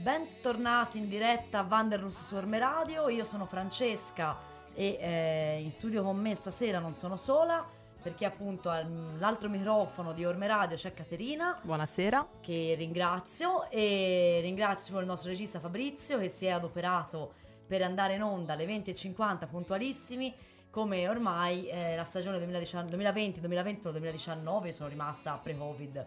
Bentornati in diretta a Vanderlust su Orme Radio, io sono Francesca e eh, in studio con me stasera non sono sola perché appunto all'altro microfono di Orme Radio c'è Caterina Buonasera. che ringrazio e ringrazio il nostro regista Fabrizio che si è adoperato per andare in onda alle 20.50 puntualissimi come ormai eh, la stagione 2020-2021-2019 sono rimasta pre-covid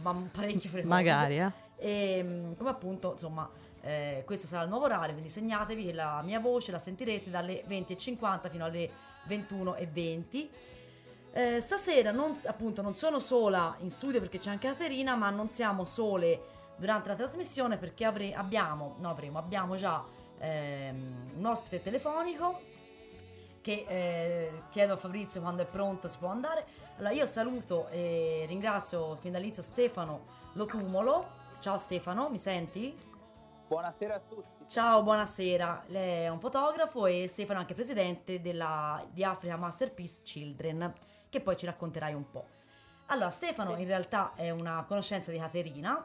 ma parecchio pre-covid Magari, eh. e mm, come appunto insomma eh, questo sarà il nuovo orario quindi segnatevi che la mia voce la sentirete dalle 20.50 fino alle 21.20 eh, stasera non, appunto non sono sola in studio perché c'è anche Caterina ma non siamo sole durante la trasmissione perché avre- abbiamo no avremo abbiamo già ehm, un ospite telefonico che eh, chiedo a Fabrizio quando è pronto si può andare. Allora io saluto e ringrazio fin dall'inizio Stefano Lotumolo. Ciao Stefano, mi senti? Buonasera a tutti. Ciao, buonasera. Lei è un fotografo e Stefano è anche presidente della, di Africa Masterpiece Children, che poi ci racconterai un po'. Allora, Stefano in realtà è una conoscenza di Caterina,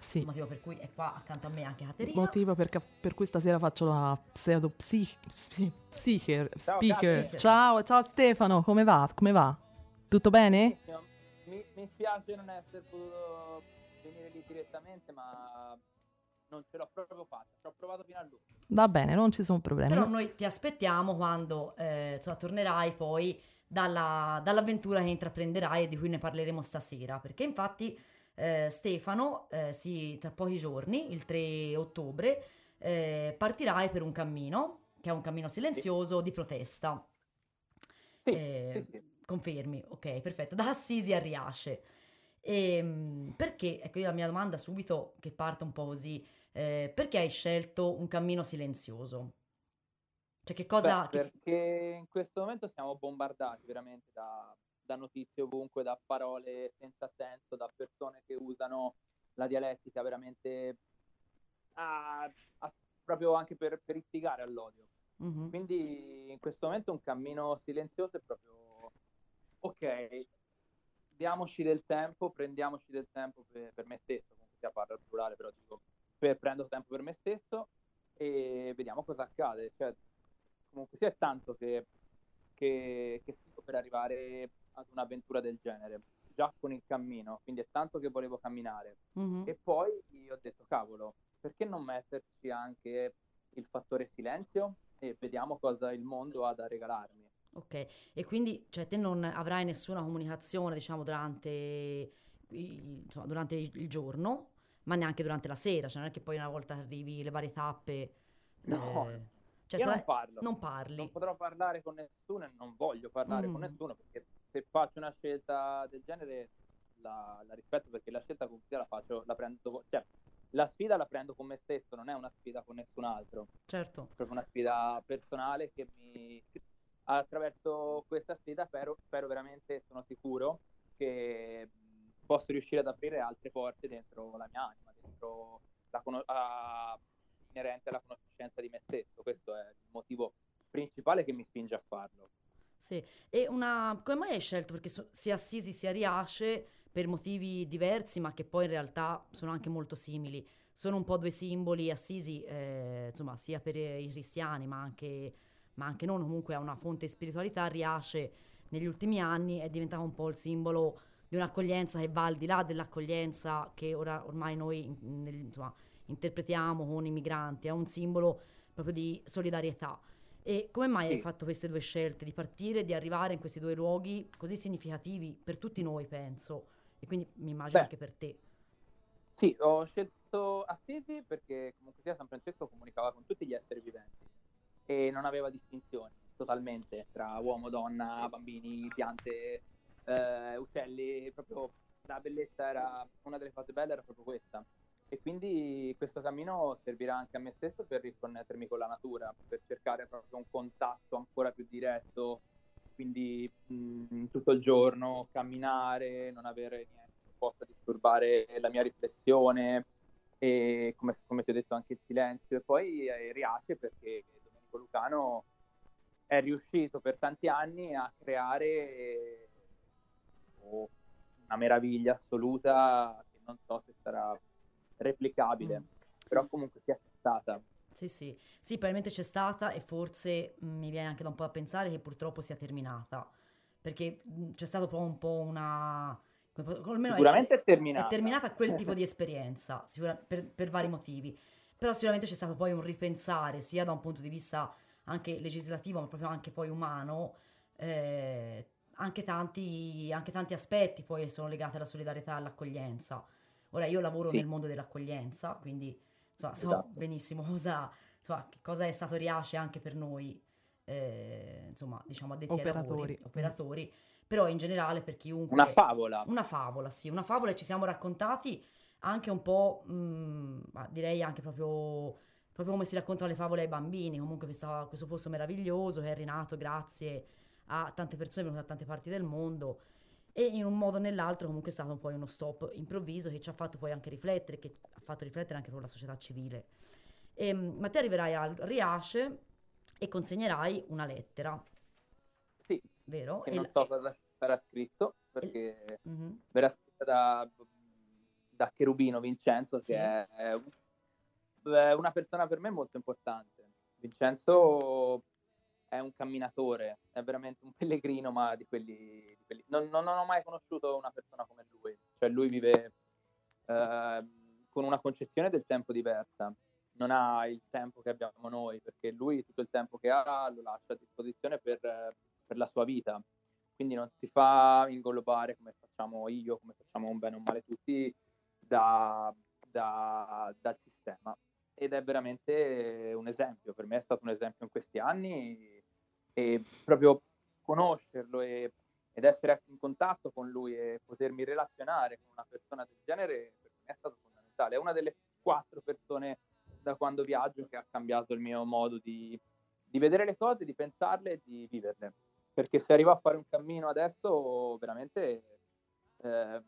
Sì. motivo per cui è qua accanto a me anche Caterina. Motivo perché per cui stasera faccio la pseudo psi- psi- speaker. Ciao, speaker. Kat. Ciao, ciao Stefano, come va? Come va? Tutto bene? Mi, mi spiace non essere potuto venire lì direttamente, ma non ce l'ho proprio fatta. Ci ho provato fino all'ultimo. Va bene, non ci sono problemi. Però noi ti aspettiamo quando eh, insomma, tornerai poi dalla- dall'avventura che intraprenderai e di cui ne parleremo stasera. Perché infatti eh, Stefano, eh, sì, tra pochi giorni, il 3 ottobre, eh, partirai per un cammino, che è un cammino silenzioso di protesta. Sì, Eh, sì, sì. Confermi, ok, perfetto. Da Assisi a Riace. Ehm, perché, ecco io la mia domanda subito che parte un po' così, eh, perché hai scelto un cammino silenzioso? Cioè che cosa... Beh, che- perché in questo momento siamo bombardati veramente da, da notizie ovunque, da parole senza senso, da persone che usano la dialettica veramente a- a- proprio anche per, per istigare all'odio. Mhm. Quindi in questo momento un cammino silenzioso è proprio ok, diamoci del tempo, prendiamoci del tempo per, per me stesso, comunque sia parlo al plurale, però dico per, prendo tempo per me stesso e vediamo cosa accade. Cioè, comunque sia è tanto che, che, che spingo per arrivare ad un'avventura del genere, già con il cammino, quindi è tanto che volevo camminare. Mhm. E poi ho detto, cavolo, perché non metterci anche il fattore silenzio e vediamo cosa il mondo ha da regalarmi. Ok, e quindi cioè, te non avrai nessuna comunicazione, diciamo, durante, insomma, durante il giorno, ma neanche durante la sera, cioè non è che poi una volta arrivi le varie tappe... No, eh, cioè Io sarai- non parlo, non parli. non potrò parlare con nessuno e non voglio parlare con Mm. nessuno perché se faccio una scelta del genere la, la rispetto perché la scelta comunque sia la faccio, la prendo, cioè la sfida la prendo con me stesso, non è una sfida con nessun altro. Certo. è proprio una sfida personale che mi attraverso questa sfida spero, spero veramente sono sicuro che posso riuscire ad aprire altre porte dentro la mia anima dentro la a- inerente alla conoscenza di me stesso questo è il motivo principale che mi spinge a farlo Sì, e una... come mai hai scelto? Perché so- sia Assisi sia Riace, per motivi diversi, ma che poi in realtà sono anche molto simili. Sono un po' due simboli, Assisi, eh, insomma, sia per i cristiani, ma anche, ma anche non, comunque ha una fonte di spiritualità. Riace negli ultimi anni è diventato un po' il simbolo di un'accoglienza che va al di là dell'accoglienza che ora, ormai noi nel- insomma, interpretiamo con i migranti, è un simbolo proprio di solidarietà. E come mai hai Sì. fatto queste due scelte di partire, di arrivare in questi due luoghi così significativi per tutti noi, penso, e quindi mi immagino Beh. anche per te. Sì, ho scelto Assisi perché comunque sia San Francesco comunicava con tutti gli esseri viventi e non aveva distinzioni totalmente tra uomo, donna, bambini, piante, eh, uccelli, proprio la bellezza era, una delle cose belle era proprio questa. E quindi questo cammino servirà anche a me stesso per riconnettermi con la natura, per cercare proprio un contatto ancora più diretto, quindi mh, tutto il giorno camminare, non avere niente che possa disturbare la mia riflessione e come, come ti ho detto anche il silenzio. E poi eh, Riace perché Domenico Lucano è riuscito per tanti anni a creare oh, una meraviglia assoluta che non so se sarà replicabile, mm. però comunque sia stata. Sì, sì, sì, probabilmente c'è stata e forse mh, mm, mi viene anche da un po' a pensare che purtroppo sia terminata, perché mh, mm, c'è stato proprio un po' una... Sicuramente è, è, terminata. È terminata quel tipo di esperienza, sicura, per, per vari motivi, però sicuramente c'è stato poi un ripensare sia da un punto di vista anche legislativo, ma proprio anche poi umano, eh, anche, tanti, anche tanti aspetti poi sono legati alla solidarietà e all'accoglienza. Ora io lavoro sì. nel mondo dell'accoglienza, quindi insomma, so esatto. benissimo cosa, insomma, cosa è stato Riace anche per noi, eh, insomma, diciamo addetti operatori. ai lavori, operatori, però in generale per chiunque... Una favola. Una favola, sì, una favola e ci siamo raccontati anche un po', mh, mm, direi anche proprio proprio come si raccontano le favole ai bambini, comunque questo, questo posto meraviglioso che è rinato grazie a tante persone venute da tante parti del mondo e in un modo o nell'altro comunque è stato poi uno stop improvviso che ci ha fatto poi anche riflettere, che ha fatto riflettere anche per la società civile. E, ehm, ma te arriverai al Riace e consegnerai una lettera. Sì. Vero? Che non so cosa sarà scritto, perché mm-hmm. verrà scritta da, da Cherubino Vincenzo, sì. che è è una persona per me molto importante. Vincenzo è un camminatore, è veramente un pellegrino, ma di quelli... Di quelli... Non, non, non, ho mai conosciuto una persona come lui, cioè lui vive eh, con una concezione del tempo diversa, non ha il tempo che abbiamo noi, perché lui tutto il tempo che ha lo lascia a disposizione per, per la sua vita, quindi non si fa inglobare come facciamo io, come facciamo un bene o un male tutti da, da, dal sistema. Ed è veramente un esempio, per me è stato un esempio in questi anni e proprio conoscerlo e, ed essere in contatto con lui e potermi relazionare con una persona del genere per me è stato fondamentale. È una delle quattro persone da quando viaggio che ha cambiato il mio modo di, di vedere le cose, di pensarle e di viverle. Perché se arrivo a fare un cammino adesso, veramente eh,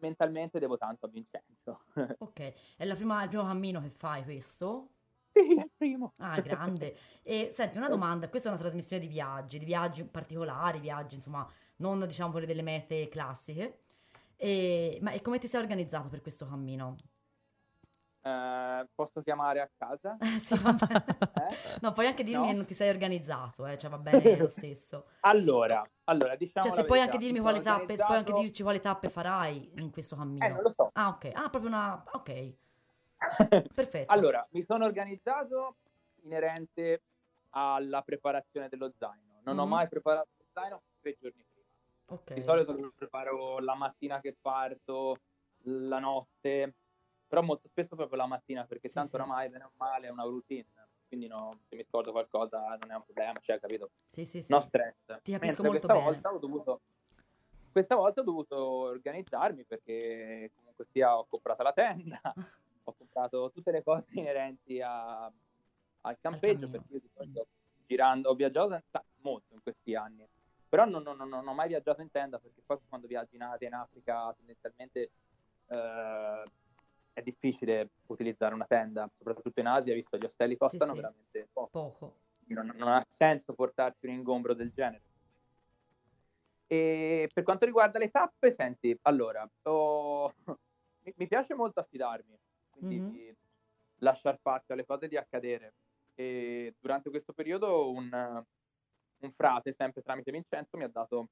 mentalmente devo tanto a Vincenzo. ok, è prima, il primo cammino che fai questo? Sì, il primo. Ah, grande. E senti, una domanda, questa è una trasmissione di viaggi, di viaggi particolari, viaggi, insomma, non diciamo quelle delle mete classiche. E, ma e come ti sei organizzato per questo cammino? Eh, posso chiamare a casa? sì, va bene. eh? No, puoi anche dirmi no? che non ti sei organizzato, eh? cioè va bene lo stesso. allora, allora, diciamo Cioè, se puoi anche dirmi quali tappe, organizzato... puoi anche dirci quali tappe farai in questo cammino. Eh, non lo so. Ah, ok. Ah, proprio una... Ok. Perfetto. allora, mi sono organizzato inerente alla preparazione dello zaino. Non mm-hmm. ho mai preparato lo zaino tre giorni prima. Okay. Di solito lo preparo la mattina che parto, la notte, però molto spesso proprio la mattina perché sì, tanto sì. oramai bene o male è una routine quindi no, se mi scordo qualcosa non è un problema cioè capito sì sì sì no stress ti capisco Mentre molto questa bene volta ho dovuto questa volta ho dovuto organizzarmi perché comunque sia ho comprato la tenda comprato tutte le cose inerenti a, al campeggio perché io di solito girando ho viaggiato molto in questi anni però non, non, non, non, ho mai viaggiato in tenda perché poi quando viaggi in Asia in Africa tendenzialmente eh, è difficile utilizzare una tenda, soprattutto in Asia, visto che gli ostelli costano sì, sì. veramente poco. poco. Non, non, ha senso portarsi un ingombro del genere. E per quanto riguarda le tappe, senti, allora, oh, mi, mi, piace molto affidarmi, quindi mm-hmm. lasciar spazio alle cose di accadere. E durante questo periodo un, un frate, sempre tramite Vincenzo, mi ha dato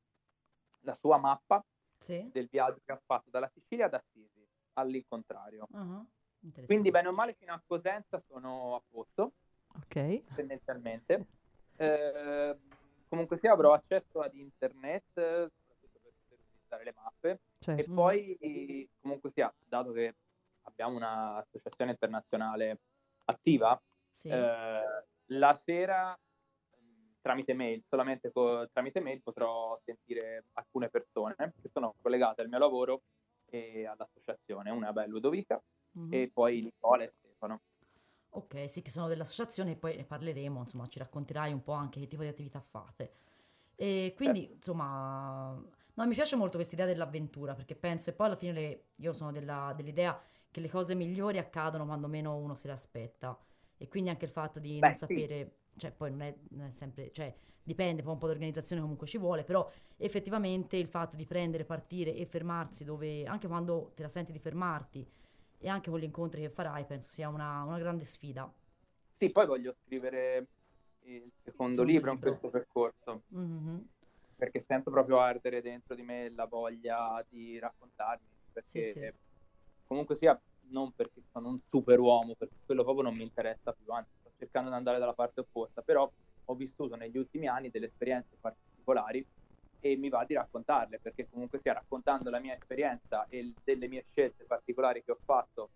la sua mappa sì. del viaggio che ha fatto dalla Sicilia ad Assisi all'incontrario. Uh-huh. Quindi bene o male fino a Cosenza sono a posto, ok tendenzialmente. Eh, comunque sì, avrò accesso ad internet, soprattutto per poter utilizzare le mappe. Certo. E poi comunque sia, dato che abbiamo un'associazione internazionale attiva, sì. eh, la sera tramite mail, solamente co- tramite mail potrò sentire alcune persone che sono collegate al mio lavoro e all'associazione, una è Ludovica Mhm. e poi Nicola e Stefano. Ok, sì, che sono dell'associazione e poi ne parleremo, insomma, ci racconterai un po' anche che tipo di attività fate. E quindi, insomma, no, mi piace molto questa idea dell'avventura, perché penso, e poi alla fine le- io sono della- dell'idea che le cose migliori accadono quando meno uno se le aspetta. E quindi anche il fatto di Beh, non sì. sapere, cioè poi non è, non è sempre, cioè dipende, poi un po' di organizzazione comunque ci vuole, però effettivamente il fatto di prendere, partire e fermarsi dove, anche quando te la senti di fermarti e anche con gli incontri che farai, penso sia una, una grande sfida. Sì, poi voglio scrivere il secondo Secondo libro in libro. questo percorso, Mhm. perché sento proprio ardere dentro di me la voglia di raccontarmi, perché Sì, sì. Comunque sia, non perché sono un super uomo, perché quello proprio non mi interessa più, anzi sto cercando di andare dalla parte opposta, però ho vissuto negli ultimi anni delle esperienze particolari e mi va di raccontarle, perché comunque sia raccontando la mia esperienza e delle mie scelte particolari che ho fatto,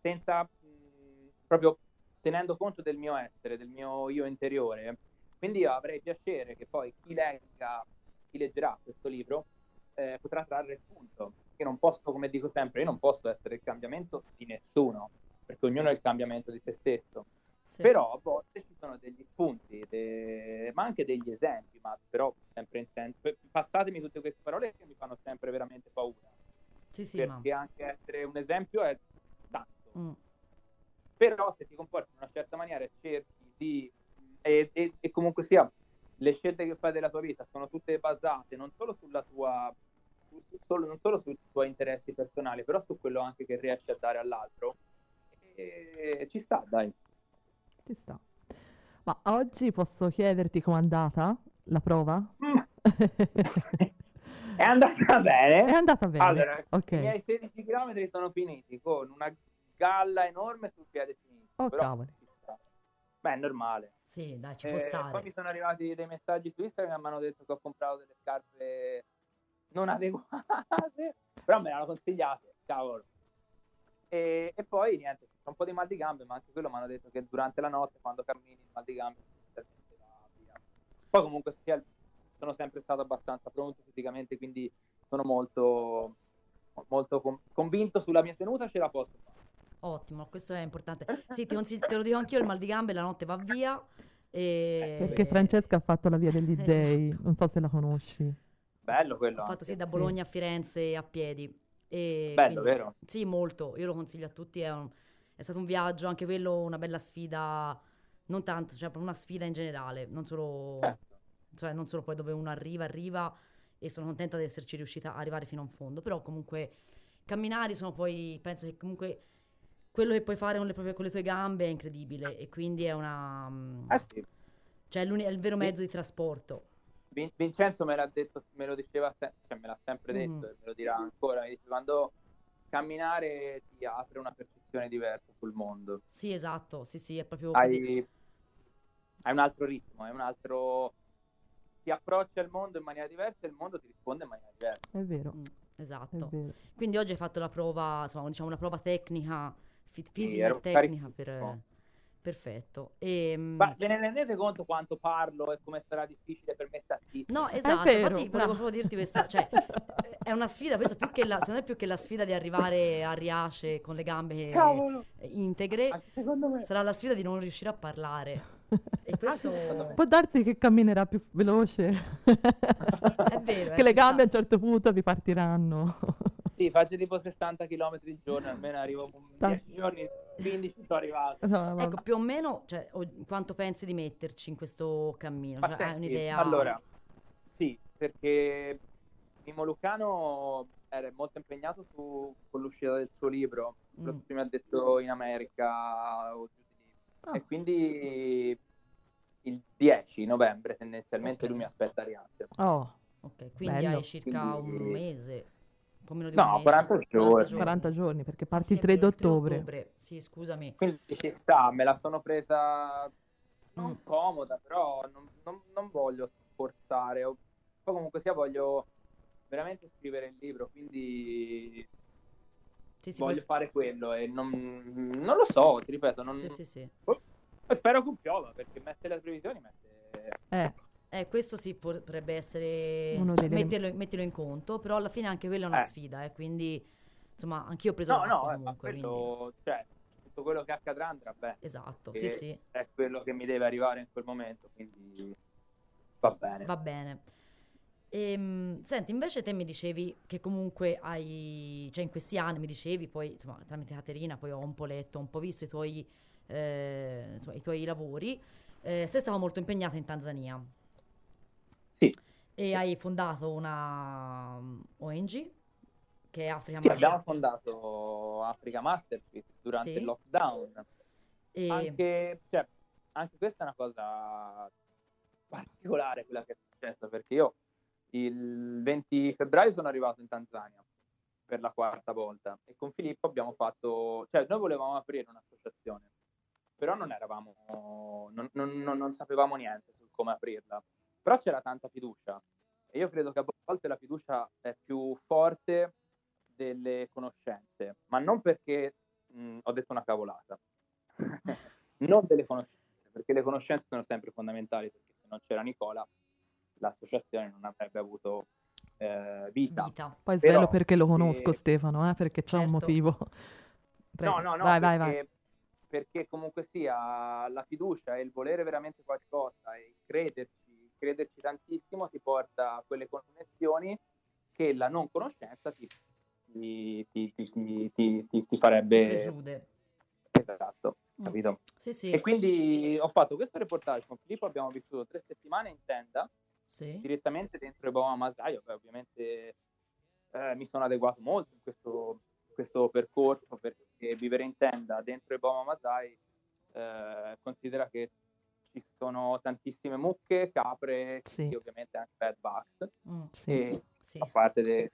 senza mh, proprio tenendo conto del mio essere, del mio io interiore. Quindi io avrei piacere che poi chi legga, chi leggerà questo libro eh, potrà trarre spunto. Io non posso, come dico sempre, io non posso essere il cambiamento di nessuno, perché ognuno è il cambiamento di se stesso. Sì. Però a volte ci sono degli spunti, de- ma anche degli esempi, ma però sempre in senso. Passatemi tutte queste parole che mi fanno sempre veramente paura, Sì, sì, ma... perché anche essere un esempio è tanto Mm. però se ti comporti in una certa maniera e cerchi di e, e- e comunque sia le scelte che fai della tua vita sono tutte basate non solo sulla tua solo- non solo sui tuoi interessi personali però su quello anche che riesci a dare all'altro e ci sta dai Ci sta. Ma oggi posso chiederti com'è andata la prova? è andata bene È andata bene. allora ok. i miei 16 km sono finiti con una galla enorme sul piede sinistro Oh, però beh è normale Sì, dai, ci può Eh, stare. Poi mi sono arrivati dei messaggi su Instagram mi hanno detto che ho comprato delle scarpe non adeguate, però me le hanno consigliate, cavolo. E, e poi niente, c'è un po' di mal di gambe, ma anche quello mi hanno detto che durante la notte, quando cammini, il mal di gambe va via. Poi comunque sia, sono sempre stato abbastanza pronto fisicamente, quindi sono molto, molto con- convinto sulla mia tenuta, ce la posso fare. Ottimo, questo è importante. Sì, ti consiglio- te lo dico anch'io, il mal di gambe la notte va via. E... Perché Francesca ha fatto la via degli Esatto. dei, non so se la conosci. Bello quello. Ho fatto anche. sì da Sì. Bologna a Firenze a piedi. E Bello, quindi- vero? Sì, molto. Io lo consiglio a tutti. È, un- è stato un viaggio, anche quello una bella sfida. Non tanto, cioè proprio una sfida in generale, non solo, Certo. cioè, non solo poi dove uno arriva, arriva e sono contenta di esserci riuscita a arrivare fino a un fondo. Però comunque camminare sono poi, penso che comunque quello che puoi fare con le, proprie- con le tue gambe è incredibile e quindi è una... Eh sì. cioè è, è il vero mezzo di trasporto. Vin- Vincenzo me l'ha detto, me lo diceva, se- cioè me l'ha sempre detto Mm. e me lo dirà ancora. Mi dice, quando camminare ti apre una percezione diversa sul mondo. Sì, esatto, sì, sì, è proprio così. Hai, hai un altro ritmo, hai un altro. Ti approcci al mondo in maniera diversa e il mondo ti risponde in maniera diversa. È vero, Mm, è esatto. vero. Quindi oggi hai fatto la prova, insomma, diciamo una prova tecnica, fi- fisica ero e tecnica per... Perfetto. E, mm, Ma ve ne rendete conto quanto parlo e come sarà difficile per me stare? No, esatto, vero, infatti volevo proprio dirti questa, cioè è una sfida, penso più che la, secondo me più che la sfida di arrivare a Riace con le gambe Cavolo! integre, Anche secondo me. sarà la sfida di non riuscire a parlare. E questo. Può darsi che camminerà più veloce. è vero, eh, che le ci sta. gambe a un certo punto vi partiranno. Sì, faccio tipo 60 km al giorno, almeno arrivo a Ta- 10 giorni, 15 sono arrivato. No, no, Ecco, più o meno, cioè, o- quanto pensi di metterci in questo cammino? Cioè, hai un'idea? Allora, sì, perché Mimo Lucano era molto impegnato su, con l'uscita del suo libro, soprattutto mi ha detto in America o giù di lì. Ah. E quindi il 10 novembre tendenzialmente Ok. lui mi aspetta a Riace. Oh, Ok, quindi Bello. hai circa un Quindi- mese, un un No, mese. 40 giorni. 40 giorni perché parti il è 3 vero, il d'ottobre. Sì, scusami. Quindi ci sta, me la sono presa non Mm. comoda, però non, non- non voglio forzare. Poi comunque sia voglio veramente scrivere il libro, quindi Sì, sì, voglio poi- fare quello e non, non lo so, ti ripeto, non, sì, sì, sì. spero con piova, perché mette le previsioni, mette... Eh, Eh, questo sì potrebbe essere Uno delle- metterlo, metterlo in conto, però alla fine anche quella è una Eh. sfida, eh, quindi insomma anch'io ho preso No, no, eh, comunque, quindi quello, cioè, tutto quello che accadrà andrà bene. esatto, sì, sì, È quello che mi deve arrivare in quel momento, quindi va bene. va bene. Ehm, senti, invece te mi dicevi che comunque hai, cioè in questi anni mi dicevi, poi insomma tramite Caterina poi ho un po' letto, ho un po' visto i tuoi, eh, insomma, i tuoi lavori, eh, sei stato molto impegnato in Tanzania e hai fondato una um, ONG che è Africa sì, Master abbiamo fondato Africa Masterpiece durante Sì. il lockdown. e Anche, cioè, anche questa è una cosa particolare quella che è successa, perché io il 20 febbraio sono arrivato in Tanzania per la quarta volta e con Filippo abbiamo fatto, cioè noi volevamo aprire un'associazione, però non eravamo, non, non- non- non sapevamo niente su come aprirla, però c'era tanta fiducia e io credo che a volte la fiducia è più forte delle conoscenze, ma non perché mh, ho detto una cavolata, non delle conoscenze, perché le conoscenze sono sempre fondamentali, perché se non c'era Nicola l'associazione non avrebbe avuto eh, vita. vita. poi Però, svelo perché lo conosco eh, Stefano, eh, perché c'è un certo. motivo. Prego. No, no, no, vai, vai, perché, vai. perché comunque sia la fiducia e il volere veramente qualcosa e crederci, crederci tantissimo ti porta a quelle connessioni che la non conoscenza ti, ti, ti, ti, farebbe... Preclude. Esatto, Mm. capito? Sì, sì, E quindi ho fatto questo reportage con Filippo, abbiamo vissuto tre settimane in tenda, sì. direttamente dentro i Boma Masai, ovviamente eh, mi sono adeguato molto in questo, questo percorso perché vivere in tenda dentro i Boma Masai eh, considera che ci sono tantissime mucche, capre, Sì. e ovviamente anche bed bugs, Mm, Sì. e sì. a parte de-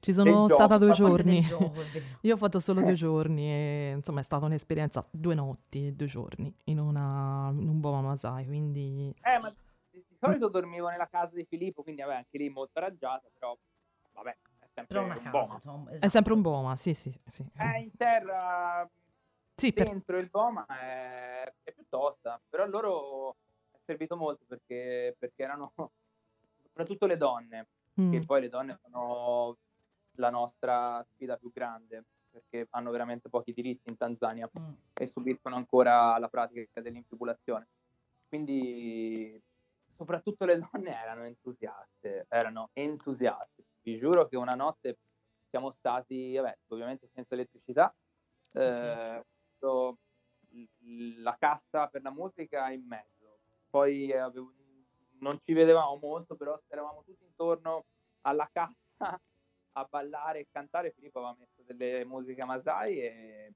Ci sono del stata gioco, due fa giorni. è. Io ho fatto solo due giorni e insomma è stata un'esperienza, due notti e due giorni in, una, in un Boma Masai, quindi Eh, ma di solito dormivo nella casa di Filippo, quindi vabbè, anche lì molto arrangiata, però vabbè, è sempre Però una un casa, Boma. insomma, è esatto. sempre un Boma, sì sì sì. Eh, in terra Sì, per- dentro il Boma è, è più tosta, però a loro è servito molto perché, perché erano soprattutto le donne, mm, che poi le donne sono la nostra sfida più grande perché hanno veramente pochi diritti in Tanzania Mm, e subiscono ancora la pratica dell'infibulazione. Quindi soprattutto le donne erano entusiaste, erano entusiaste. Vi giuro che una notte siamo stati, vabbè, ovviamente senza elettricità, Sì, eh, l- la cassa per la musica in mezzo. Poi eh, avevo- non ci vedevamo molto, però eravamo tutti intorno alla cassa a ballare e cantare. Filippo aveva messo delle musiche Masai e,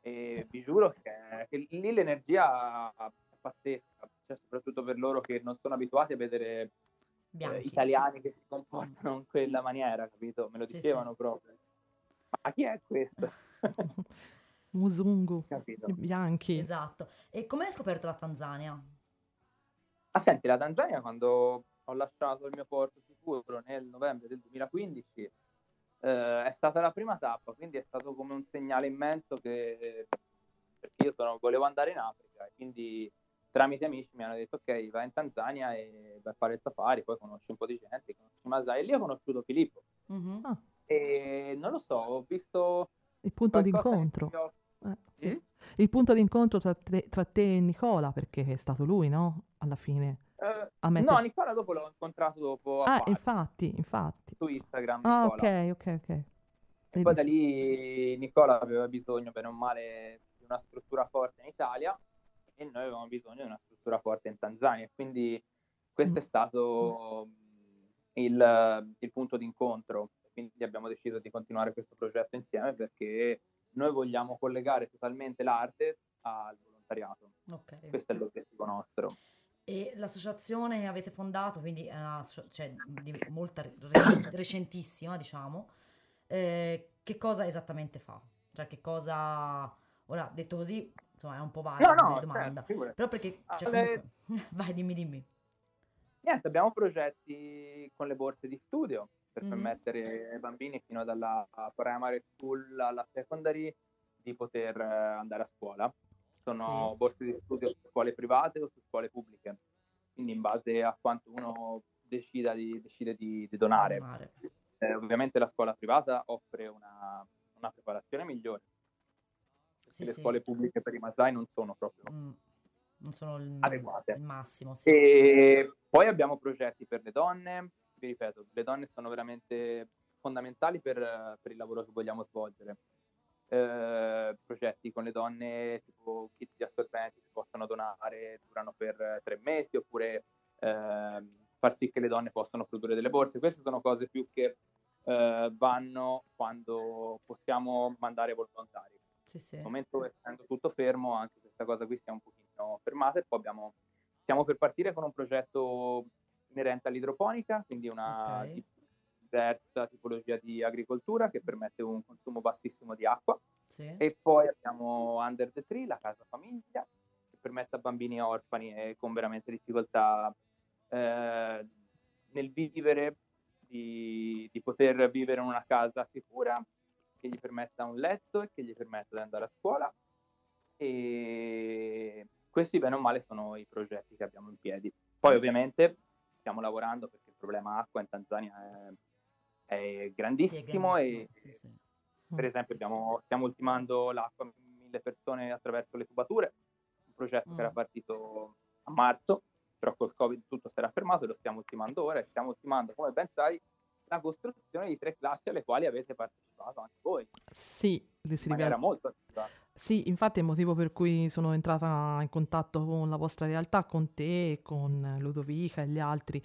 e vi giuro che, che lì l'energia è pazzesca, cioè, soprattutto per loro che non sono abituati a vedere eh, italiani che si comportano in quella maniera, capito? Me lo Sì, dicevano proprio. Ma chi è questo? Musungu, capito? i bianchi. Esatto. E come hai scoperto la Tanzania? Ah, senti, la Tanzania quando ho lasciato il mio porto sicuro nel novembre del 2015 eh, è stata la prima tappa, quindi è stato come un segnale immenso che perché io sono- volevo andare in Africa e quindi tramite amici mi hanno detto ok, vai in Tanzania e vai a fare il safari, poi conosci un po' di gente, conosci Masai e lì ho conosciuto Filippo Mhm. Ah, e non lo so, ho visto il punto d'incontro. suoi occhi. Eh, sì. Mm? Il punto d'incontro tra te, tra te e Nicola, perché è stato lui, no? Alla fine. Eh, A me no, Nicola dopo l'ho incontrato dopo Ah, Bari, infatti, infatti. su Instagram. Ah, Nicola. ok, ok, ok. E poi da lì Nicola aveva bisogno, bene o male, di una struttura forte in Italia e noi avevamo bisogno di una struttura forte in Tanzania. Quindi questo è Mm. stato mm, il, il punto d'incontro. Quindi abbiamo deciso di continuare questo progetto insieme perché noi vogliamo collegare totalmente l'arte al volontariato. Ok. Questo è l'obiettivo nostro. E l'associazione che avete fondato, quindi è una, asso- cioè, di molta re- recentissima, diciamo, eh, che cosa esattamente fa? Cioè, che cosa... Ora, detto così, insomma, è un po' vaga No, come no, domanda. certo. Però perché... Ah, cioè, comunque- Vai, dimmi, dimmi. Niente, abbiamo progetti con le borse di studio per Mhm. permettere ai bambini fino dalla primary school alla secondary di poter eh, andare a scuola. sono Sì. borse di studio su scuole private o su scuole pubbliche, quindi in base a quanto uno decida di, decide di, di donare. Mare. Eh, ovviamente la scuola privata offre una, una preparazione migliore, Sì, le sì. scuole pubbliche per i Masai non sono proprio Mm. Non sono il, adeguate. il massimo, sì. E poi abbiamo progetti per le donne, vi ripeto, le donne sono veramente fondamentali per, per il lavoro che vogliamo svolgere. Eh, progetti con le donne tipo kit di assorbenti si possono donare, durano per tre mesi, oppure ehm, far sì che le donne possano produrre delle borse. Queste sono cose più che eh, vanno quando possiamo mandare volontari. Sì, sì. Al momento essendo tutto fermo, anche questa cosa qui si è un pochino fermata e poi abbiamo, stiamo per partire con un progetto inerente all'idroponica, quindi una Ok. di- diversa tipologia di agricoltura che permette un consumo bassissimo di acqua Sì. e poi abbiamo Under the Tree, la casa famiglia, che permette a bambini orfani e con veramente difficoltà eh, nel vivere di, di poter vivere in una casa sicura che gli permetta un letto e che gli permetta di andare a scuola e questi bene o male sono i progetti che abbiamo in piedi. Poi ovviamente stiamo lavorando perché il problema acqua in Tanzania è, è Sì, è grandissimo e grandissimo, sì, per esempio abbiamo, stiamo ultimando l'acqua a mille persone attraverso le tubature, un progetto che era Mm. partito a marzo, però col Covid tutto si era fermato e lo stiamo ultimando ora. E stiamo ultimando, come ben sai, la costruzione di tre classi alle quali avete partecipato anche voi, Sì, in maniera molto attiva. Sì, infatti è il motivo per cui sono entrata in contatto con la vostra realtà, con te, con Ludovica e gli altri.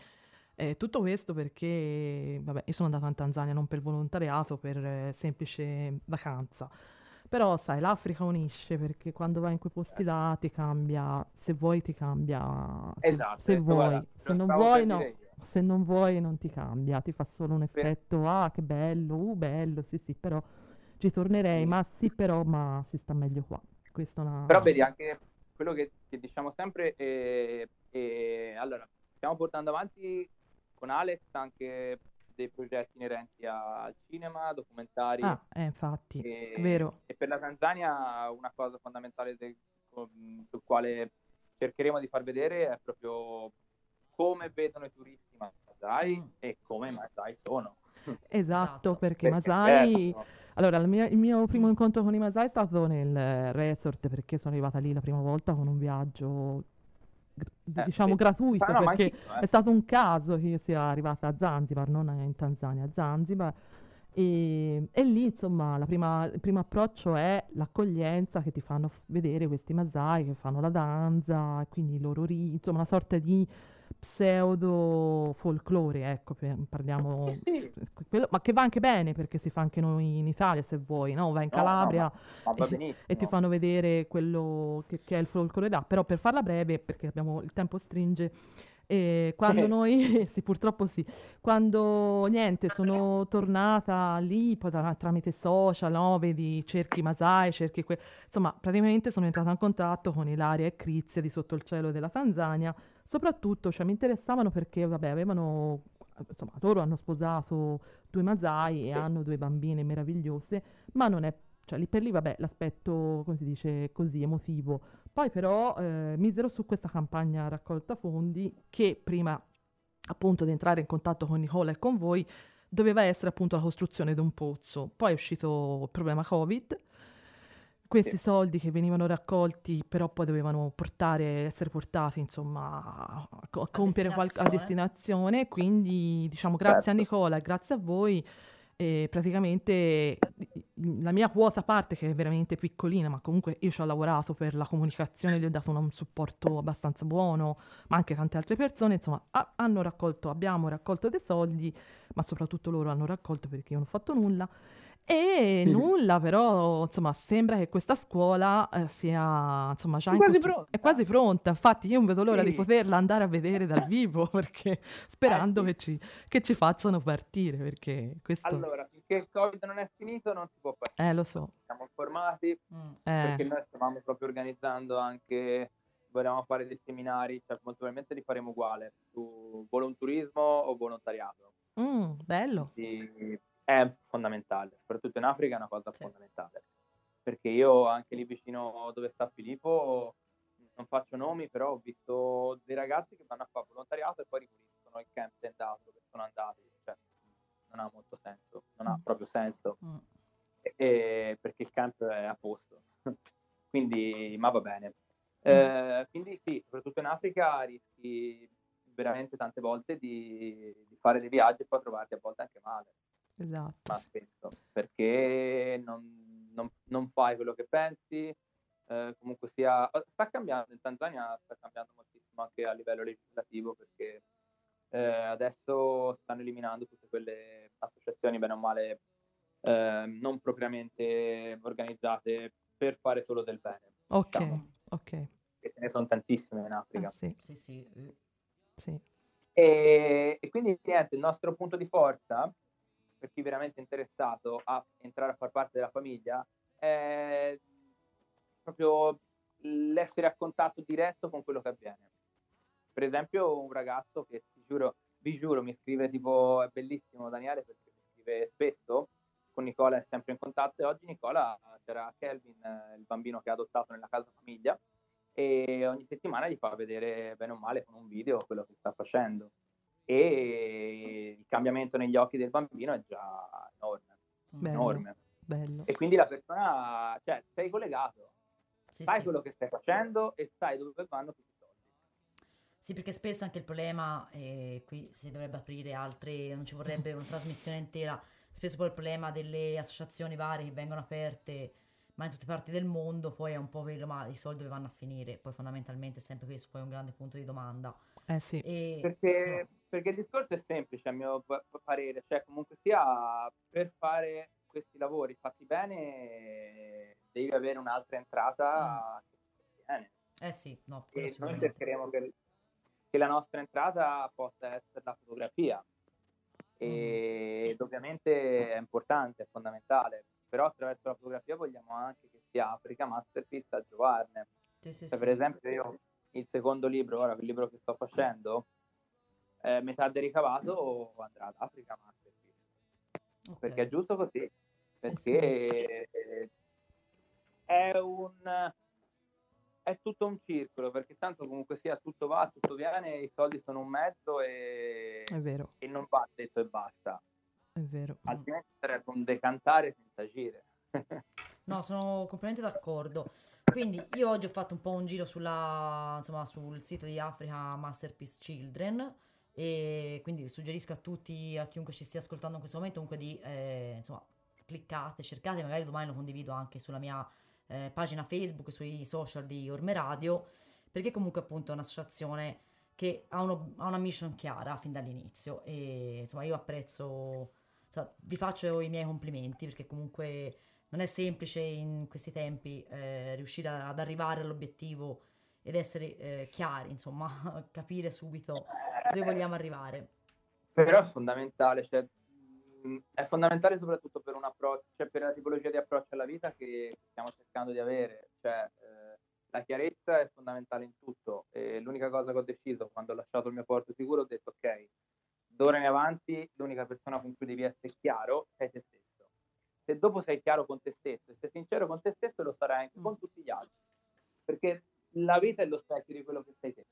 Eh, tutto questo perché, vabbè, io sono andata in Tanzania non per volontariato, per eh, semplice vacanza. Però, sai, l'Africa unisce perché quando vai in quei posti là ti cambia, se vuoi ti cambia, se, Esatto, se ecco, vuoi, guarda, se lo non stavo vuoi per no, dire io. se non vuoi non ti cambia, ti fa solo un Per- effetto, ah che bello, uh bello, sì sì, però ci tornerei, Sì. ma sì però, ma si sta meglio qua. Una... Però vedi anche quello che, che diciamo sempre, è, è- allora, stiamo portando avanti con Alex anche dei progetti inerenti a- al cinema, documentari. Ah, eh, infatti, E, vero. e per la Tanzania una cosa fondamentale del- com- sul quale cercheremo di far vedere è proprio come vedono i turisti Masai Mm. e come Masai sono. Esatto, Esatto. perché Perché Masai... diverso. Allora, il mio, il mio primo incontro con i Masai è stato nel eh, resort perché sono arrivata lì la prima volta con un viaggio, Eh, diciamo, gratuito, Ah, no, perché eh. è stato un caso che io sia arrivata a Zanzibar, non in Tanzania, a Zanzibar. E, e lì, insomma, la prima- il primo approccio è l'accoglienza che ti fanno vedere questi Masai che fanno la danza, e quindi i loro ri- insomma, una sorta di pseudo folklore, ecco, parliamo Sì, sì. quello- ma che va anche bene perché si fa anche noi in Italia se vuoi, no? Vai in No, no, Calabria ma va e, e ti fanno vedere quello che, che è il folklore là. Però per farla breve, perché abbiamo, il tempo stringe, eh, quando Eh. noi, sì purtroppo sì, quando niente, sono tornata lì poi tra- tramite social, no? Vedi, cerchi Masai, cerchi que- insomma praticamente sono entrata in contatto con Ilaria e Crizia di Sotto il cielo della Tanzania, soprattutto cioè, mi interessavano perché vabbè avevano, insomma loro hanno sposato due Masai e hanno due bambine meravigliose, ma non è, cioè lì per lì vabbè l'aspetto, come si dice, così emotivo. Poi però eh, misero su questa campagna raccolta fondi che prima appunto di entrare in contatto con Nicola e con voi doveva essere appunto la costruzione di un pozzo. Poi è uscito il problema Covid. Questi soldi che venivano raccolti però poi dovevano portare, essere portati insomma a, a compiere qual- a destinazione. Quindi diciamo grazie a Certo. Nicola e grazie a voi e praticamente la mia quota parte che è veramente piccolina, ma comunque io ci ho lavorato per la comunicazione, gli ho dato un, un supporto abbastanza buono, ma anche tante altre persone, insomma, ha- hanno raccolto, abbiamo raccolto dei soldi, ma soprattutto loro hanno raccolto perché io non ho fatto nulla. E Sì. nulla, però, insomma, sembra che questa scuola eh, sia, insomma, già È in quasi costru- pronta. È quasi pronta. Infatti, io non vedo l'ora di Sì. poterla andare a vedere dal vivo, perché sperando sì. che, ci, che ci facciano partire, perché questo... Allora, finché il Covid non è finito non si può partire. Eh, lo so. Siamo informati Mm. perché Eh, noi stavamo proprio organizzando anche, volevamo fare dei seminari, cioè molto probabilmente li faremo uguale, su volonturismo o volontariato. mm, bello. Quindi è fondamentale, soprattutto in Africa è una cosa Sì. fondamentale. perché io anche lì vicino dove sta Filippo non faccio nomi, però ho visto dei ragazzi che vanno a fare volontariato e poi ripuliscono il camp tendato dove sono andati. Cioè, non ha molto senso, non ha mm. proprio senso, mm. e, perché il camp è a posto. quindi, ma va bene. Mm. Eh, quindi sì, soprattutto in Africa rischi veramente tante volte di, di, fare dei viaggi e poi trovarti a volte anche male. Esatto. Ma spesso, perché non, non, non fai quello che pensi, eh, comunque sia... Sta cambiando, in Tanzania sta cambiando moltissimo anche a livello legislativo perché eh, adesso stanno eliminando tutte quelle associazioni, bene o male, eh, non propriamente organizzate per fare solo del bene. Ok, diciamo. ok. E ce ne sono tantissime in Africa. Ah, sì, sì, sì. Sì. E, e, quindi niente, il nostro punto di forza, per chi è interessato a entrare a far parte della famiglia, è proprio l'essere a contatto diretto con quello che avviene. Per esempio un ragazzo che ti giuro, vi giuro, mi scrive tipo, è bellissimo Daniele perché mi scrive spesso, con Nicola è sempre in contatto e oggi Nicola c'era Kelvin, il bambino che ha adottato nella casa famiglia e ogni settimana gli fa vedere bene o male con un video quello che sta facendo e il cambiamento negli occhi del bambino è già enorme, bello, enorme. Bello. E quindi la persona, cioè, sei collegato, sì, sai sì. quello che stai facendo e sai dove vanno tutti i soldi. Sì, perché spesso anche il problema, e qui si dovrebbe aprire altre, non ci vorrebbe una trasmissione intera, spesso poi il problema delle associazioni varie che vengono aperte, ma in tutte parti del mondo, poi è un po' quello, ma i soldi dove vanno a finire? Poi fondamentalmente è sempre questo, poi è un grande punto di domanda. Eh sì. E, perché, perché, il discorso è semplice a mio parere, cioè comunque sia per fare questi lavori fatti bene devi avere un'altra entrata mm. Eh sì, no, e noi cercheremo che, che, la nostra entrata possa essere la fotografia. E mm. ovviamente è importante, è fondamentale, però attraverso la fotografia vogliamo anche che sia Africa Masterpiece a giovarne. Sì, sì, cioè, sì. Per esempio io il secondo libro, ora quel libro che sto facendo, eh, metà del ricavato andrà ad Africa Masterpiece. Okay. Perché è giusto così perché sì, è un è tutto un circolo perché tanto comunque sia tutto va, tutto viene, i soldi sono un mezzo e, e non va detto e basta. È vero. Altrimenti sarebbe un decantare senza agire. no, sono completamente d'accordo. Quindi io oggi ho fatto un po' un giro sulla, insomma, sul sito di Africa Masterpiece Children e quindi suggerisco a tutti, a chiunque ci stia ascoltando in questo momento, comunque di eh, insomma, cliccate, cercate, magari domani lo condivido anche sulla mia eh, pagina Facebook, sui social di Orme Radio, perché comunque appunto è un'associazione che ha, uno, ha una mission chiara fin dall'inizio e insomma io apprezzo, cioè, vi faccio i miei complimenti perché comunque non è semplice in questi tempi eh, riuscire ad arrivare all'obiettivo ed essere eh, chiari, insomma, capire subito dove vogliamo arrivare. Però è fondamentale, cioè Mm, è fondamentale soprattutto per un approccio, cioè per la tipologia di approccio alla vita che stiamo cercando di avere. Cioè, eh, la chiarezza è fondamentale in tutto. E l'unica cosa che ho deciso quando ho lasciato il mio porto sicuro, ho detto ok, d'ora in avanti l'unica persona con cui devi essere chiaro sei te stesso. Se dopo sei chiaro con te stesso e sei sincero con te stesso, lo sarai anche con tutti gli altri. Perché la vita è lo specchio di quello che sei te.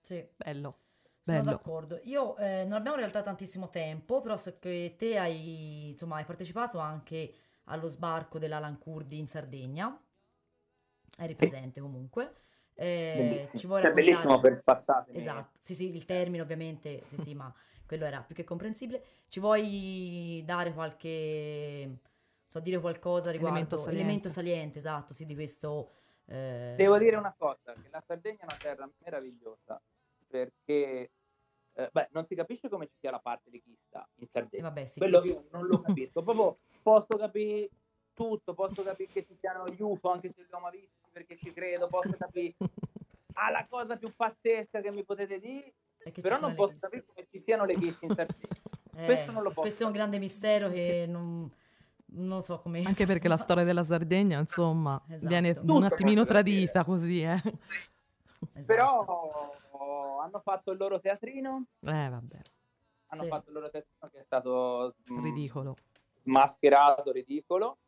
Sì, bello. Sono Bello. d'accordo. Io eh, non abbiamo in realtà tantissimo tempo, però so che te hai, insomma, hai partecipato anche allo sbarco dell'Alan Kurdi in Sardegna. Eri presente comunque. Eh, ci vuoi raccontare... È bellissimo per passare. Esatto, sì sì, il termine ovviamente, sì sì, ma quello era più che comprensibile. Ci vuoi dare qualche, so dire qualcosa riguardo elemento saliente, elemento saliente esatto, sì, di questo... Eh... Devo dire una cosa, che la Sardegna è una terra meravigliosa, perché eh, beh, non si capisce come ci sia la parte leghista in Sardegna. Eh vabbè, sì, Quello io non lo capisco. Proprio posso capire tutto, posso capire che ci siano gli UFO anche se li ho mai visti perché ci credo, posso capire ah, la cosa più pazzesca che mi potete dire, però non posso capire come ci siano leghisti in Sardegna. Eh, questo non lo posso. Questo è un grande mistero che non, non so come. Anche perché la storia della Sardegna, insomma, esatto. viene un attimino tradita così, eh. Esatto. Però hanno fatto il loro teatrino. Eh, vabbè. Hanno sì. fatto il loro teatrino che è stato ridicolo. Mascherato, ridicolo.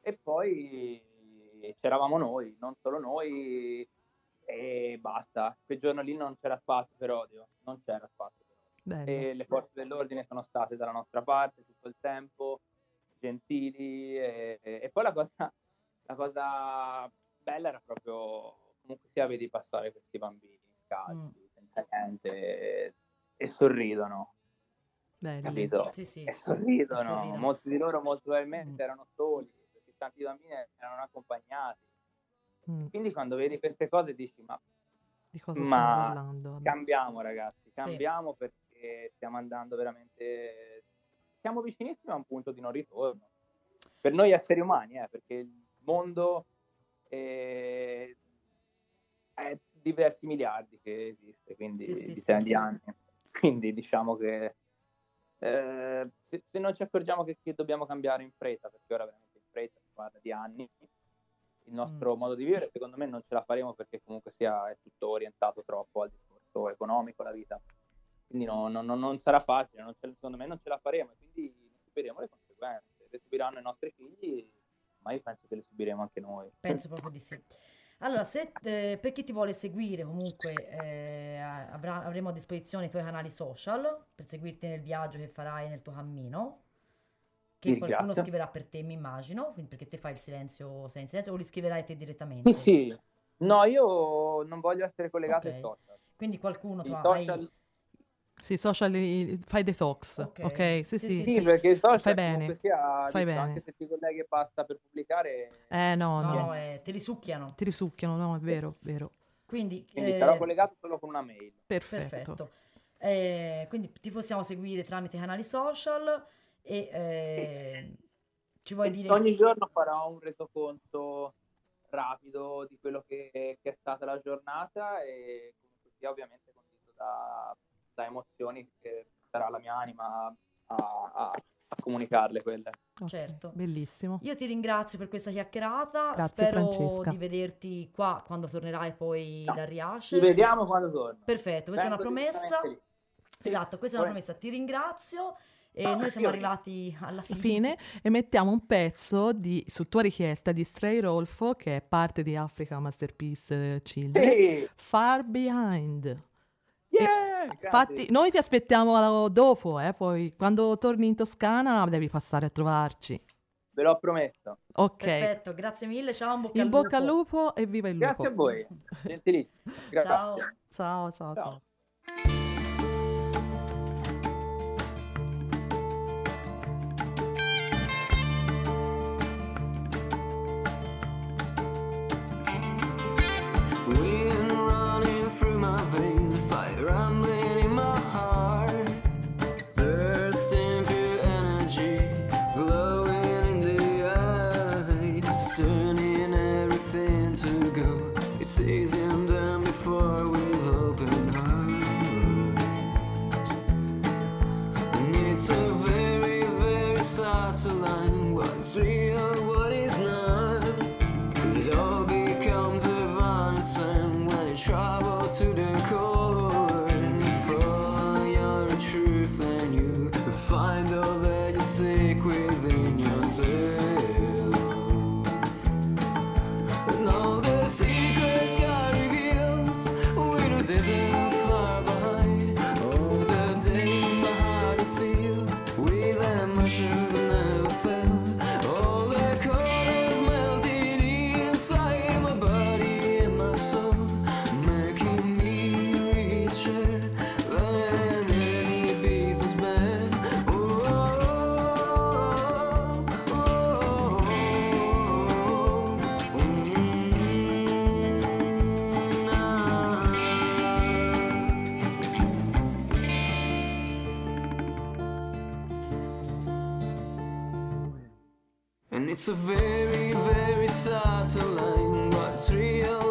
e poi c'eravamo noi, non solo noi e basta. Quel giorno lì non c'era spazio per odio, non c'era spazio per odio. Bello. E le forze dell'ordine sono state dalla nostra parte tutto il tempo, gentili e, e poi la cosa, la cosa bella era proprio comunque sia vedi passare questi bambini scalzi, Mm. senza niente e sorridono, Belli. capito? Sì, sì. E sorridono. Sorridono. molti di loro molto probabilmente Mm. erano soli, perché tanti bambini erano accompagnati. Mm, Quindi quando vedi queste cose dici ma Di cosa Ma parlando? Cambiamo ragazzi, cambiamo perché stiamo andando veramente, siamo vicinissimi a un punto di non ritorno. Per noi esseri umani, eh, perché il mondo è, è diversi miliardi che esiste, quindi Sì, sì, di sì. tanti anni. Quindi diciamo che eh, se, se non ci accorgiamo che, che dobbiamo cambiare in fretta, perché ora veramente in fretta si parla di anni, il nostro modo di vivere, secondo me non ce la faremo perché comunque sia è tutto orientato troppo al discorso economico, la vita. Quindi no- no- no- non sarà facile, non ce- secondo me non ce la faremo quindi ne subiremo le conseguenze. Le subiranno i nostri figli, ma io penso che le subiremo anche noi. Penso proprio di sì. Allora, se, eh, per chi ti vuole seguire, comunque eh, avrà- avremo a disposizione i tuoi canali social per seguirti nel viaggio che farai nel tuo cammino. Che Ti qualcuno ringrazio. scriverà per te, mi immagino, quindi perché te fai il silenzio, sei in silenzio o li scriverai te direttamente. Sì, sì. No, io non voglio essere collegato Ok. ai social. Quindi qualcuno, insomma, social hai- Sì, social, fai detox, Ok. ok? Sì, Sì, sì. sì, Sì, perché il social Fai bene. sia, Fai dico, bene. anche se ti colleghi e basta per pubblicare, Eh, no, no, no. eh, te li succhiano. Ti risucchiano, no, è vero, vero. Quindi, quindi eh, sarò collegato solo con una mail. Perfetto. Perfetto. Eh, quindi ti possiamo seguire tramite canali social e eh, ci vuoi dire... Ogni giorno farò un resoconto rapido di quello che, che è stata la giornata e comunque sia ovviamente condito da, da emozioni che sarà la mia anima a, a- a comunicarle quelle. Ok, Certo. Bellissimo. Io ti ringrazio per questa chiacchierata, Grazie, spero Francesca. di vederti qua quando tornerai poi No, da Ci Riace. vediamo quando torno. Perfetto, questa è una promessa. Sì, Esatto, questa è una promessa. Ti ringrazio e No, noi siamo io- arrivati alla fine. Fine e mettiamo un pezzo di, su tua richiesta di Stray Rolfo che è parte di Africa Masterpiece eh, Children Sì, Far Behind yeah, grazie. Infatti noi ti aspettiamo dopo eh, poi quando torni in Toscana devi passare a trovarci ve l'ho promesso. ok Perfetto, grazie mille, ciao, in bocca in al bocca al lupo. lupo e viva il lupo Grazie a voi, gentilissimo. Ciao. ciao ciao ciao, Ciao. see very, very subtle line. What's real,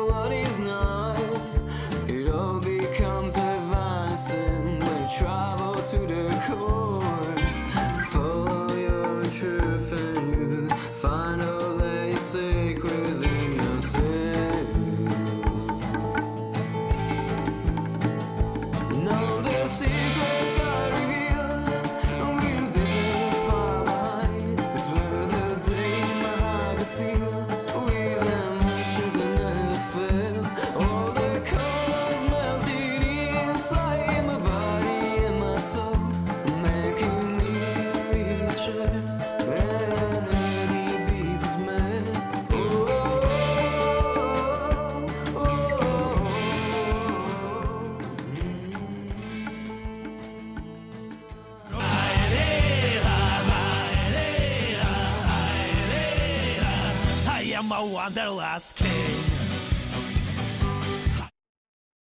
Sanderlast.